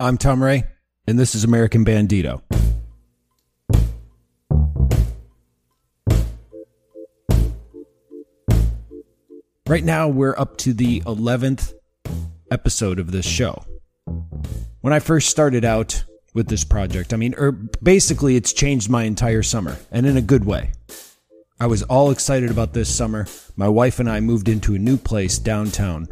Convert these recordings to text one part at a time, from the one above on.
I'm Tom Ray, and this is American Bandito. Right now, we're up to the 11th episode of this show. When I first started out with this project, I mean, er, basically, it's changed my entire summer, and in a good way. I was all excited about this summer. My wife and I moved into a new place downtown.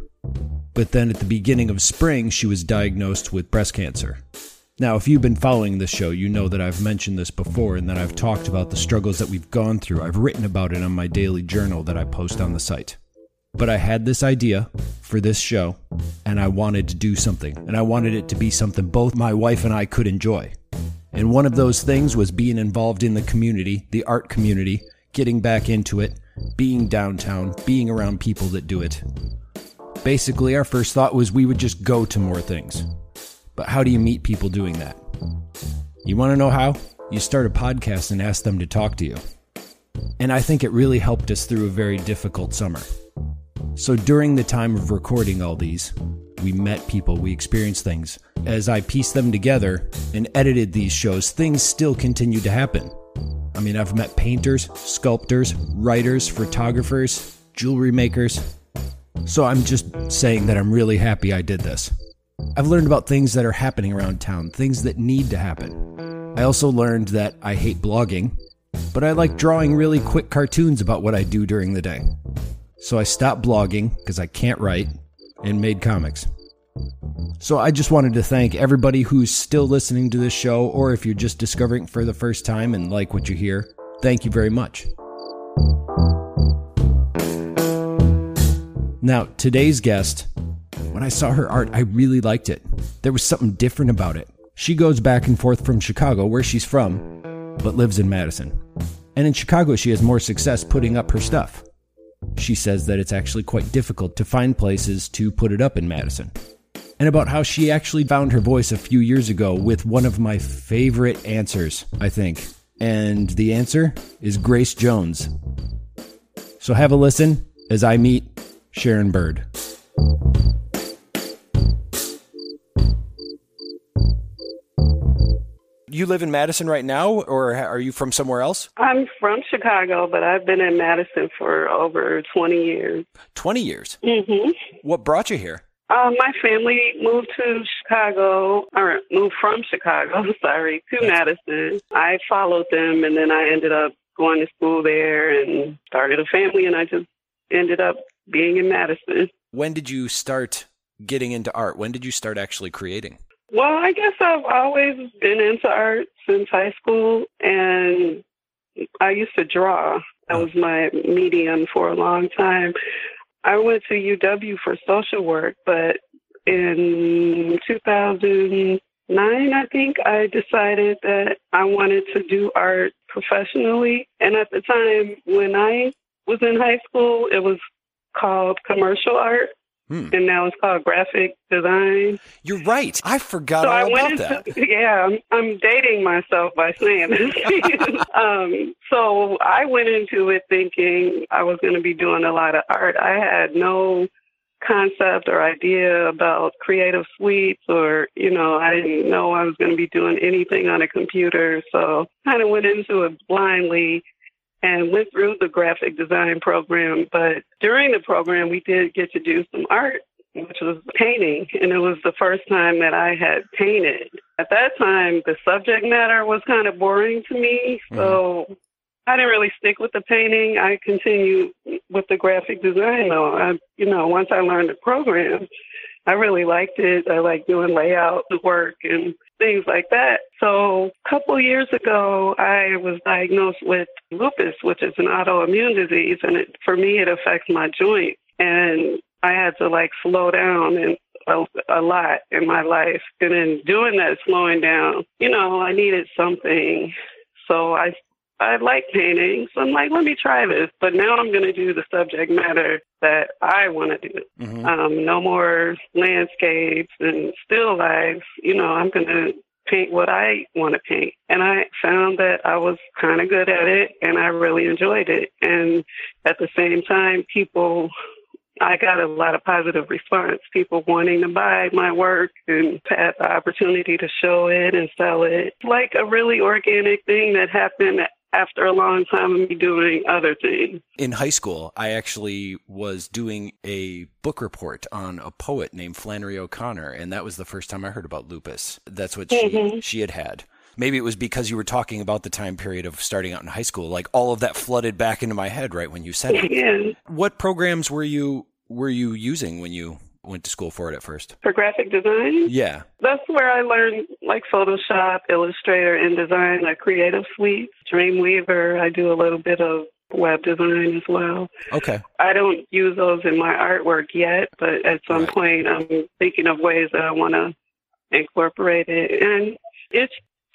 But then at the beginning of spring, she was diagnosed with breast cancer. Now, if you've been following this show, you know that I've mentioned this before and that I've talked about the struggles that we've gone through. I've written about it on my daily journal that I post on the site. But I had this idea for this show, and I wanted to do something, and I wanted it to be something both my wife and I could enjoy. And one of those things was being involved in the community, the art community, getting back into it, being downtown, being around people that do it. Basically, our first thought was we would just go to more things. But how do you meet people doing that? You want to know how? You start a podcast and ask them to talk to you. And I think it really helped us through a very difficult summer. So during the time of recording all these, we met people, we experienced things. As I pieced them together and edited these shows, things still continued to happen. I mean, I've met painters, sculptors, writers, photographers, jewelry makers. So I'm just saying that I'm really happy I did this. I've learned about things that are happening around town, things that need to happen. I also learned that I hate blogging, but I like drawing really quick cartoons about what I do during the day. So I stopped blogging because I can't write and made comics. So I just wanted to thank everybody who's still listening to this show, or if you're just discovering for the first time and like what you hear, thank you very much. Now, today's guest, when I saw her art, I really liked it. There was something different about it. She goes back and forth from Chicago, where she's from, but lives in Madison. And in Chicago, she has more success putting up her stuff. She says that it's actually quite difficult to find places to put it up in Madison. And about how she actually found her voice a few years ago with one of my favorite answers, I think. And the answer is Grace Jones. So have a listen as I meet Sharon Bird. You live in Madison right now, or are you from somewhere else? I'm from Chicago, but I've been in Madison for over 20 years. 20 years? Mm-hmm. What brought you here? Um, my family moved to Chicago, or moved from Chicago, sorry, to Madison. I followed them, and then I ended up going to school there and started a family, and I just ended up being in Madison. When did you start getting into art? When did you start actually creating? Well, I guess I've always been into art since high school, and I used to draw. That was my medium for a long time. I went to UW for social work, but in 2009, I think, I decided that I wanted to do art professionally. And at the time when I was in high school, it was called commercial art. Hmm. And now it's called graphic design. You're right. I forgot So all I about went that. into yeah. I'm, I'm dating myself by saying this. um, so I went into it thinking I was going to be doing a lot of art. I had no concept or idea about creative suites or you know I didn't know I was going to be doing anything on a computer. So kind of went into it blindly and went through the graphic design program. But during the program, we did get to do some art which was painting, and it was the first time that I had painted. At that time, the subject matter was kind of boring to me, mm-hmm. so I didn't really stick with the painting. I continued with the graphic design, though. I, you know, once I learned the program, I really liked it. I like doing layout work and things like that. So a couple years ago, I was diagnosed with lupus, which is an autoimmune disease, and it, for me, it affects my joints. And I had to like slow down and a, a lot in my life. And in doing that, slowing down, you know, I needed something. So I I like painting, so I'm like, let me try this. But now I'm going to do the subject matter that I want to do. Mhm. Um, no more landscapes and still lives. You know, I'm going to paint what I want to paint. And I found that I was kind of good at it and I really enjoyed it. And at the same time, people, I got a lot of positive response. People wanting to buy my work and had the opportunity to show it and sell it. Like a really organic thing that happened after a long time of me doing other things. In high school, I actually was doing a book report on a poet named Flannery O'Connor, and that was the first time I heard about lupus. That's what she mm-hmm. she had had. Maybe it was because you were talking about the time period of starting out in high school. Like all of that flooded back into my head right when you said it. Yeah. What programs were you were you using when you went to school for it at first? For graphic design? Yeah. That's where I learned like Photoshop, Illustrator, InDesign, like Creative Suite, Dreamweaver. I do a little bit of web design as well. Okay. I don't use those in my artwork yet, but at some right. point I'm thinking of ways that I want to incorporate it. And it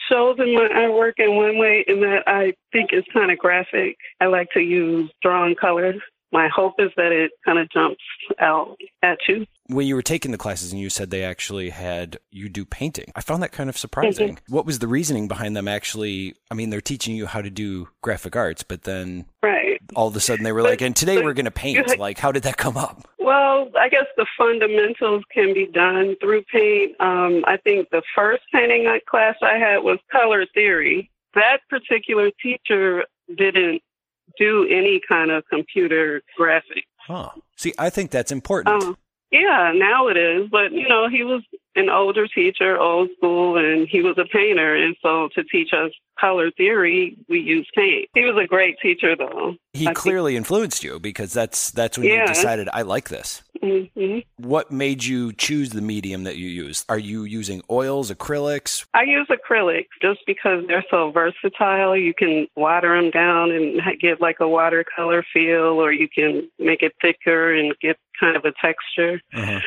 shows in my artwork in one way in that I think it's kind of graphic. I like to use strong colors my hope is that it kind of jumps out at you. When you were taking the classes and you said they actually had you do painting, I found that kind of surprising. Mm-hmm. What was the reasoning behind them actually? I mean, they're teaching you how to do graphic arts, but then right. all of a sudden they were but, like, and today we're going to paint. Like, how did that come up? Well, I guess the fundamentals can be done through paint. Um, I think the first painting class I had was color theory. That particular teacher didn't do any kind of computer graphics. Huh. See, I think that's important. Um, yeah, now it is. But, you know, he was an older teacher, old school, and he was a painter. And so to teach us color theory, we used paint. He was a great teacher, though. He I clearly think. influenced you because that's that's when yeah. you decided I like this. Mm-hmm. What made you choose the medium that you use? Are you using oils, acrylics? I use acrylics just because they're so versatile. You can water them down and get like a watercolor feel, or you can make it thicker and get kind of a texture. Uh-huh.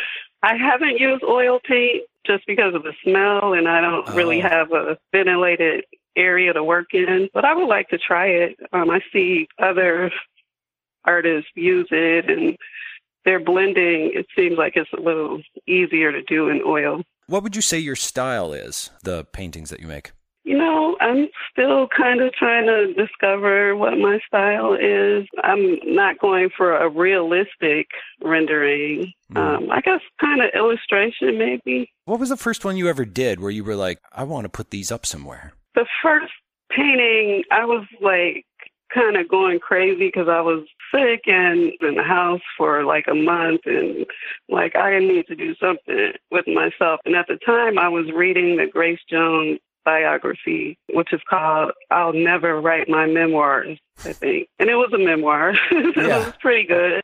I haven't used oil paint just because of the smell, and I don't really oh. have a ventilated area to work in. But I would like to try it. Um, I see other artists use it, and their blending. It seems like it's a little easier to do in oil. What would you say your style is? The paintings that you make. You know, I'm still kind of trying to discover what my style is. I'm not going for a realistic rendering. Mm. Um, I guess kind of illustration, maybe. What was the first one you ever did where you were like, I want to put these up somewhere? The first painting, I was like kind of going crazy because I was sick and in the house for like a month and like I need to do something with myself. And at the time I was reading the Grace Jones biography, which is called I'll Never Write My Memoirs, I think. And it was a memoir. it yeah. was pretty good.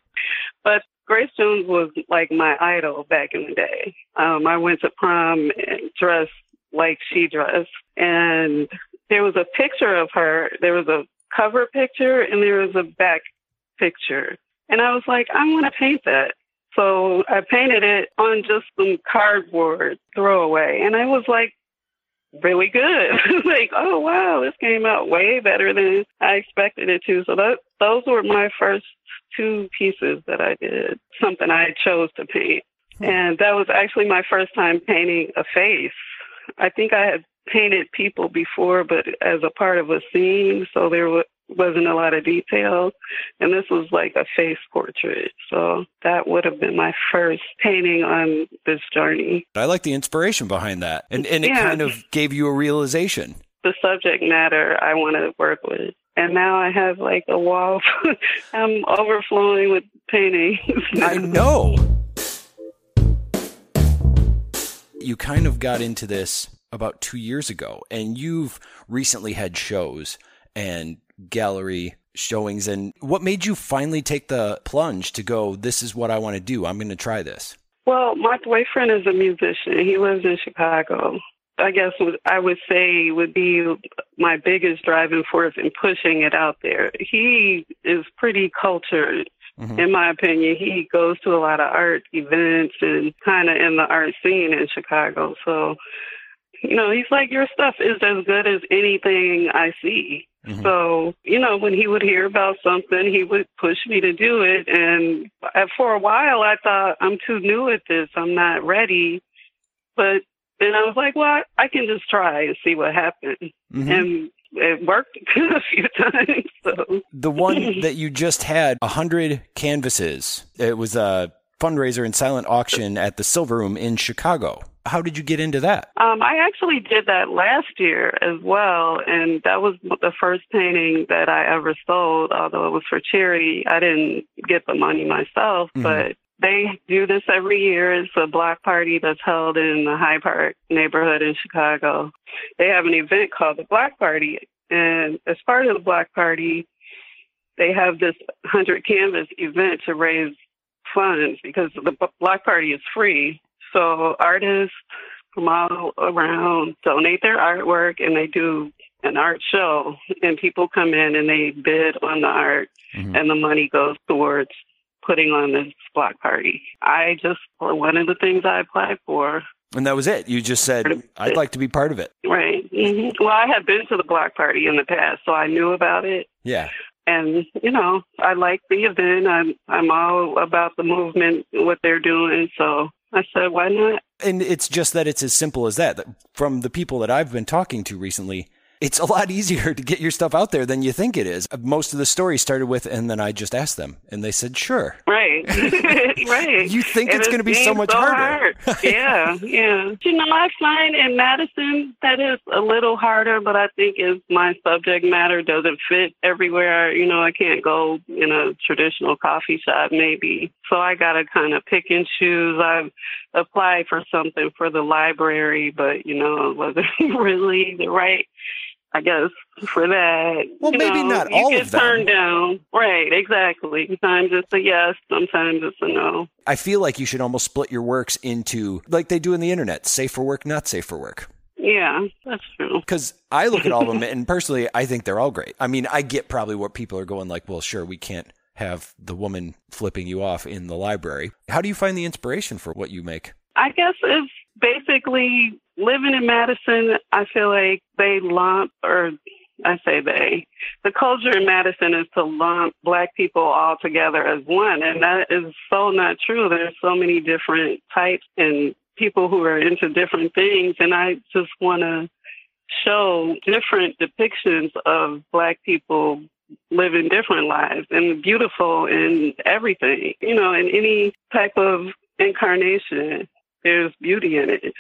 But Grace Jones was like my idol back in the day. Um, I went to prom and dressed like she dressed. And there was a picture of her. There was a cover picture and there was a back picture. And I was like, I want to paint that. So I painted it on just some cardboard throwaway. And I was like, really good. like, oh wow, this came out way better than I expected it to. So that those were my first two pieces that I did. Something I chose to paint. Hmm. And that was actually my first time painting a face. I think I had painted people before, but as a part of a scene, so there was wasn't a lot of detail. And this was like a face portrait. So that would have been my first painting on this journey. I like the inspiration behind that. And, and it yeah. kind of gave you a realization. The subject matter I want to work with. And now I have like a wall. I'm overflowing with paintings. I know. You kind of got into this about two years ago, and you've recently had shows and gallery showings and what made you finally take the plunge to go this is what I want to do I'm going to try this well my boyfriend is a musician he lives in Chicago I guess I would say would be my biggest driving force in pushing it out there he is pretty cultured Mm-hmm. in my opinion. He goes to a lot of art events and kind of in the art scene in Chicago. So, you know, he's like, your stuff is as good as anything I see. Mm-hmm. So, you know, when he would hear about something, he would push me to do it. And for a while, I thought, I'm too new at this. I'm not ready. But then I was like, well, I can just try and see what happens. Mm-hmm. And it worked a few times. So. The one that you just had, 100 canvases. It was a fundraiser and silent auction at the Silver Room in Chicago. How did you get into that? Um, I actually did that last year as well, and that was the first painting that I ever sold. Although it was for charity, I didn't get the money myself, mm-hmm. but they do this every year. It's a block party that's held in the Hyde Park neighborhood in Chicago. They have an event called the Block Party, and as part of the Block Party, they have this 100 canvas event to raise funds because the block party is free. So artists from all around donate their artwork and they do an art show and people come in and they bid on the art mm-hmm. and the money goes towards putting on this block party. I just one of the things I applied for. And that was it. You just said I'd like to be part of it. Right. Mm-hmm. Well, I had been to the block party in the past, so I knew about it. Yeah and you know I like the event. I'm I'm all about the movement, what they're doing. So I said, why not? And it's just that it's as simple as that. From the people that I've been talking to recently, it's a lot easier to get your stuff out there than you think it is. Most of the stories started with, and then I just asked them, and they said, "Sure." Right, right. You think and it's going to be so much so harder? Hard. yeah, yeah. You know, I find in Madison that is a little harder, but I think is my subject matter doesn't fit everywhere. You know, I can't go in a traditional coffee shop, maybe. So I got to kind of pick and choose. I've applied for something for the library, but you know, it wasn't really the right I guess for that. Well, you maybe know, not all you of them. Turned down, right? Exactly. Sometimes it's a yes, sometimes it's a no. I feel like you should almost split your works into like they do in the internet: safe for work, not safe for work. Yeah, that's true. Because I look at all of them, and personally, I think they're all great. I mean, I get probably what people are going like. Well, sure, we can't have the woman flipping you off in the library. How do you find the inspiration for what you make? I guess it's basically living in Madison. I feel like they lump, or I say they, the culture in Madison is to lump black people all together as one. And that is so not true. There's so many different types and people who are into different things. And I just want to show different depictions of black people living different lives and beautiful in everything, you know, in any type of incarnation there's beauty in it.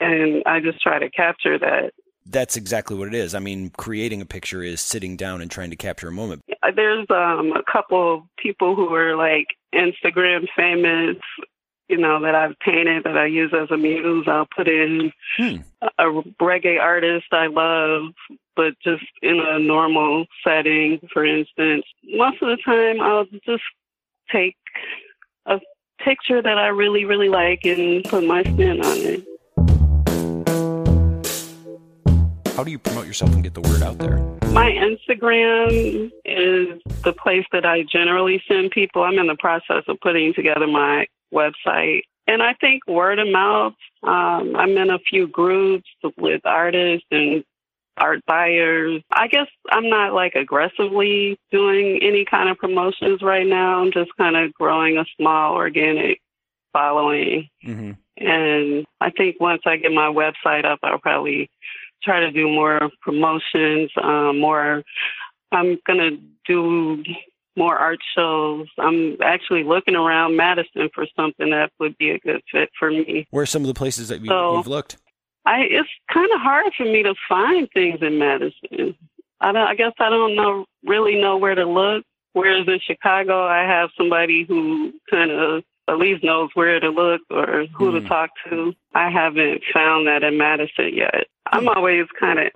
And I just try to capture that. That's exactly what it is. I mean, creating a picture is sitting down and trying to capture a moment. There's um, a couple people who are like Instagram famous, you know, that I've painted that I use as a muse. I'll put in hmm. a reggae artist I love, but just in a normal setting, for instance. Most of the time, I'll just take a picture that I really, really like and put my spin on it. How do you promote yourself and get the word out there? My Instagram is the place that I generally send people. I'm in the process of putting together my website. And I think word of mouth, um, I'm in a few groups with artists and art buyers. I guess I'm not like aggressively doing any kind of promotions right now. I'm just kind of growing a small organic following. Mm-hmm. And I think once I get my website up, I'll probably try to do more promotions, um, more. I'm going to do more art shows. I'm actually looking around Madison for something that would be a good fit for me. Where are some of the places that you, so, you've looked? I it's kind of hard for me to find things in Madison. I don't. I guess I don't know really know where to look. Whereas in Chicago, I have somebody who kind of at least knows where to look or who mm. to talk to. I haven't found that in Madison yet. I'm always kind of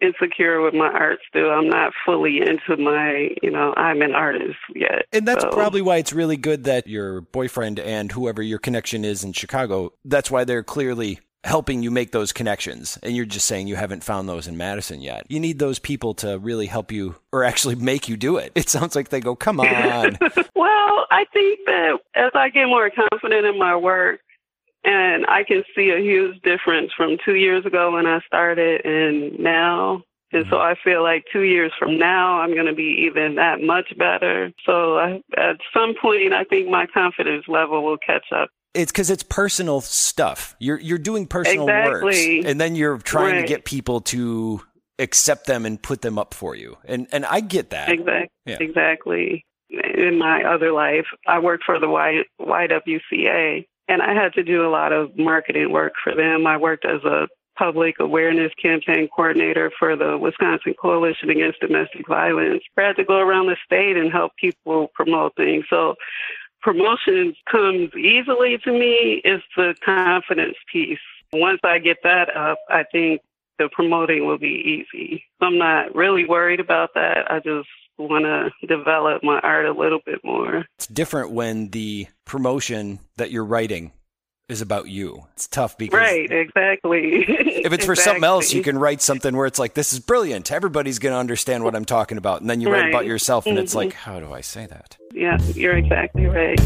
insecure with my art still. I'm not fully into my, you know, I'm an artist yet. And that's so. probably why it's really good that your boyfriend and whoever your connection is in Chicago, that's why they're clearly helping you make those connections. And you're just saying you haven't found those in Madison yet. You need those people to really help you or actually make you do it. It sounds like they go, come on. well, I think that as I get more confident in my work, and I can see a huge difference from two years ago when I started and now. And so mm-hmm. I feel like two years from now, I'm going to be even that much better. So I, at some point, I think my confidence level will catch up it's because it's personal stuff. You're you're doing personal exactly. works, and then you're trying right. to get people to accept them and put them up for you. And and I get that. Exactly. Yeah. Exactly. In my other life, I worked for the y- YWCA, and I had to do a lot of marketing work for them. I worked as a public awareness campaign coordinator for the Wisconsin Coalition Against Domestic Violence. I had to go around the state and help people promote things. So promotion comes easily to me. It's the confidence piece. Once I get that up, I think the promoting will be easy. I'm not really worried about that. I just want to develop my art a little bit more. It's different when the promotion that you're writing is about you. It's tough because Right, exactly. if it's for Exactly. something else, you can write something where it's like, this is brilliant. Everybody's going to understand what I'm talking about. And then you write about yourself and it's Mhm. like, how do I say that? Yeah, you're exactly right.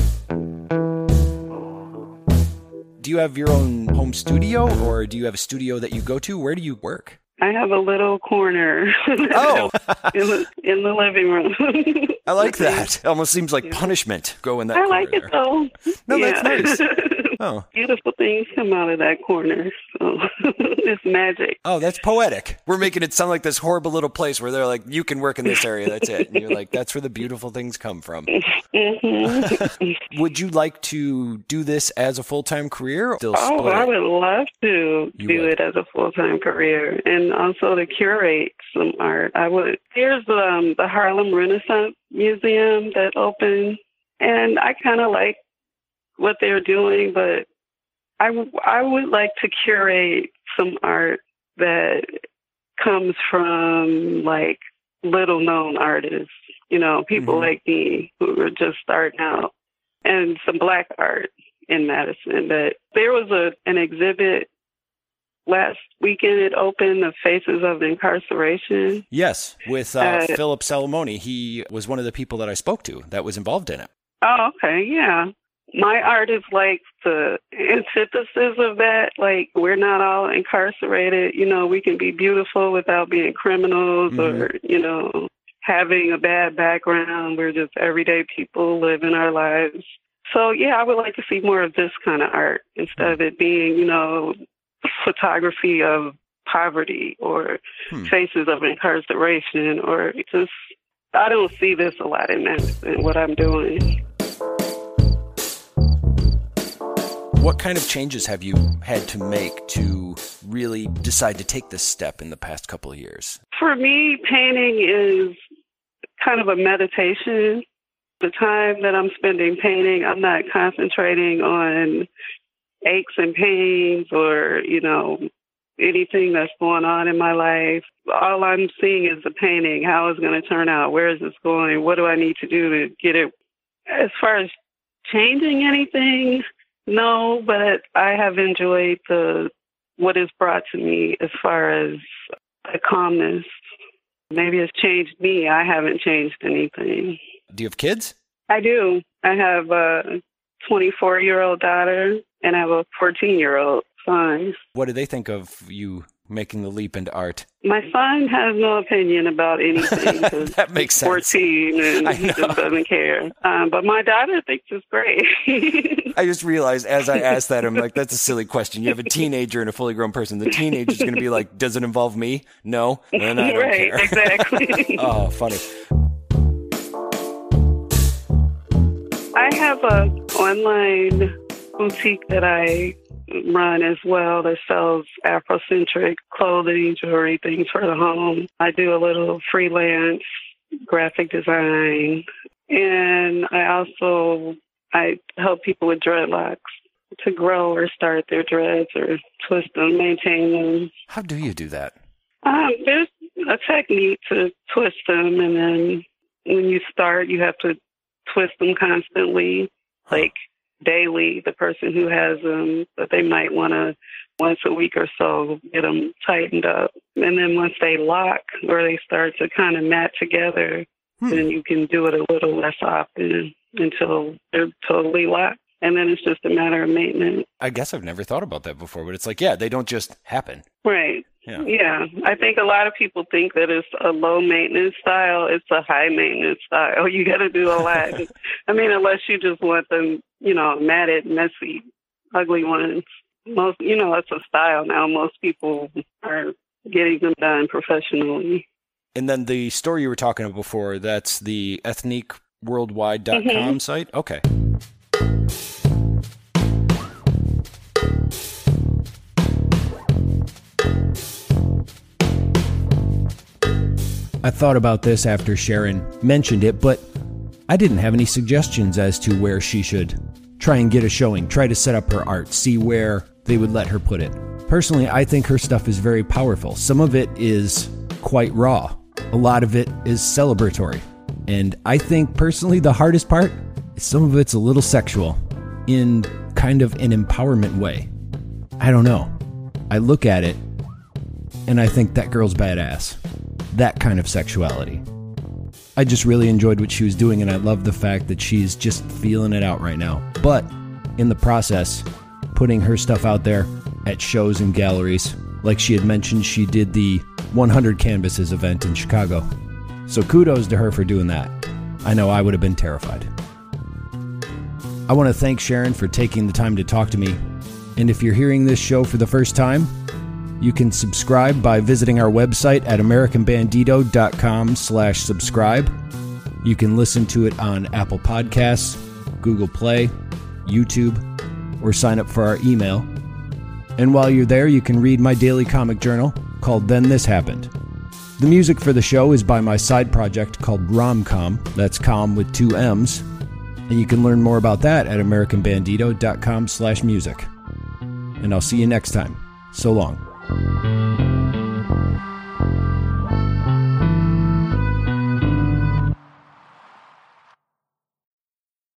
Do you have your own home studio or do you have a studio that you go to? Where do you work? I have a little corner. Oh, in the in the living room. I like that. It almost seems like Yeah. punishment. Go in that I like corner it though. No, that's nice. Oh. Beautiful things come out of that corner. So it's magic. Oh, that's poetic. We're making it sound like this horrible little place where they're like, you can work in this area. That's it. And you're like, that's where the beautiful things come from. hmm Would you like to do this as a full time career? Still Oh, I would love to You do would. it as a full time career and also to curate some art. I would. Here's um, the Harlem Renaissance Museum that opened, and I kind of like what they're doing, but I, w- I would like to curate some art that comes from like little known artists, you know, people Mhm. like me who are just starting out, and some black art in Madison. That there was a an exhibit last weekend. It opened, the Faces of Incarceration. Yes, with uh, Uh, Philip Salamoni. He was one of the people that I spoke to that was involved in it. Oh, okay, yeah. My art is like the antithesis of that. Like we're not all incarcerated. You know, we can be beautiful without being criminals or, you know, having a bad background. We're just everyday people living our lives. So yeah, I would like to see more of this kind of art instead of it being, you know, photography of poverty or Hmm. faces of incarceration or just I don't see this a lot in Madison, what I'm doing. What kind of changes have you had to make to really decide to take this step in the past couple of years? For me, painting is kind of a meditation. The time that I'm spending painting, I'm not concentrating on aches and pains or, you know, anything that's going on in my life. All I'm seeing is the painting, how it's going to turn out, where is this going, what do I need to do to get it. As far as changing anything, no, but I have enjoyed the what is brought to me as far as a calmness. Maybe it's changed me. I haven't changed anything. Do you have kids? I do. I have a 24 year old daughter and I have a 14 year old son. What do they think of you making the leap into art? My son has no opinion about anything. That makes sense. 14 and he just doesn't care. Um, but my daughter thinks it's great. I just realized as I asked that, I'm like, that's a silly question. You have a teenager and a fully grown person. The teenager is going to be like, does it involve me? No. Then I don't right, care. exactly. oh, funny. I have a online boutique that I run as well that sells Afrocentric clothing, jewelry, things for the home. I do a little freelance graphic design, and I also I help people with dreadlocks to grow or start their dreads or twist them, maintain them. How do you do that? Um, there's a technique to twist them, and then when you start, you have to twist them constantly, like daily. The person who has them, but they might want to once a week or so get them tightened up, and then once they lock or they start to kind of mat together, Hmm. then you can do it a little less often until they're totally locked, and then it's just a matter of maintenance. I guess I've never thought about that before, but it's like, yeah, they don't just happen. Right. Yeah. Yeah, I think a lot of people think that it's a low maintenance style. It's a high maintenance style. You got to do a lot. I mean, unless you just want them, you know, matted, messy, ugly ones. Most, you know, that's a style now. Most people are getting them done professionally. And then the story you were talking about before, that's the ethnicworldwide.com mm-hmm. site? Okay. I thought about this after Sharon mentioned it, but I didn't have any suggestions as to where she should try and get a showing, try to set up her art, see where they would let her put it. Personally, I think her stuff is very powerful. Some of it is quite raw, a lot of it is celebratory. And I think personally, the hardest part is some of it's a little sexual in kind of an empowerment way. I don't know. I look at it and I think that girl's badass that kind of sexuality. I just really enjoyed what she was doing, and I love the fact that she's just feeling it out right now. But in the process, putting her stuff out there at shows and galleries. Like she had mentioned, she did the 100 Canvases event in Chicago. So kudos to her for doing that. I know I would have been terrified. I want to thank Sharon for taking the time to talk to me. And if you're hearing this show for the first time, you can subscribe by visiting our website at americanbandito.com slash subscribe. You can listen to it on Apple Podcasts, Google Play, YouTube, or sign up for our email. And while you're there, you can read my daily comic journal called Then This Happened. The music for the show is by my side project called Romcom. That's com with two M's. And you can learn more about that at americanbandito.com slash music. And I'll see you next time. So long.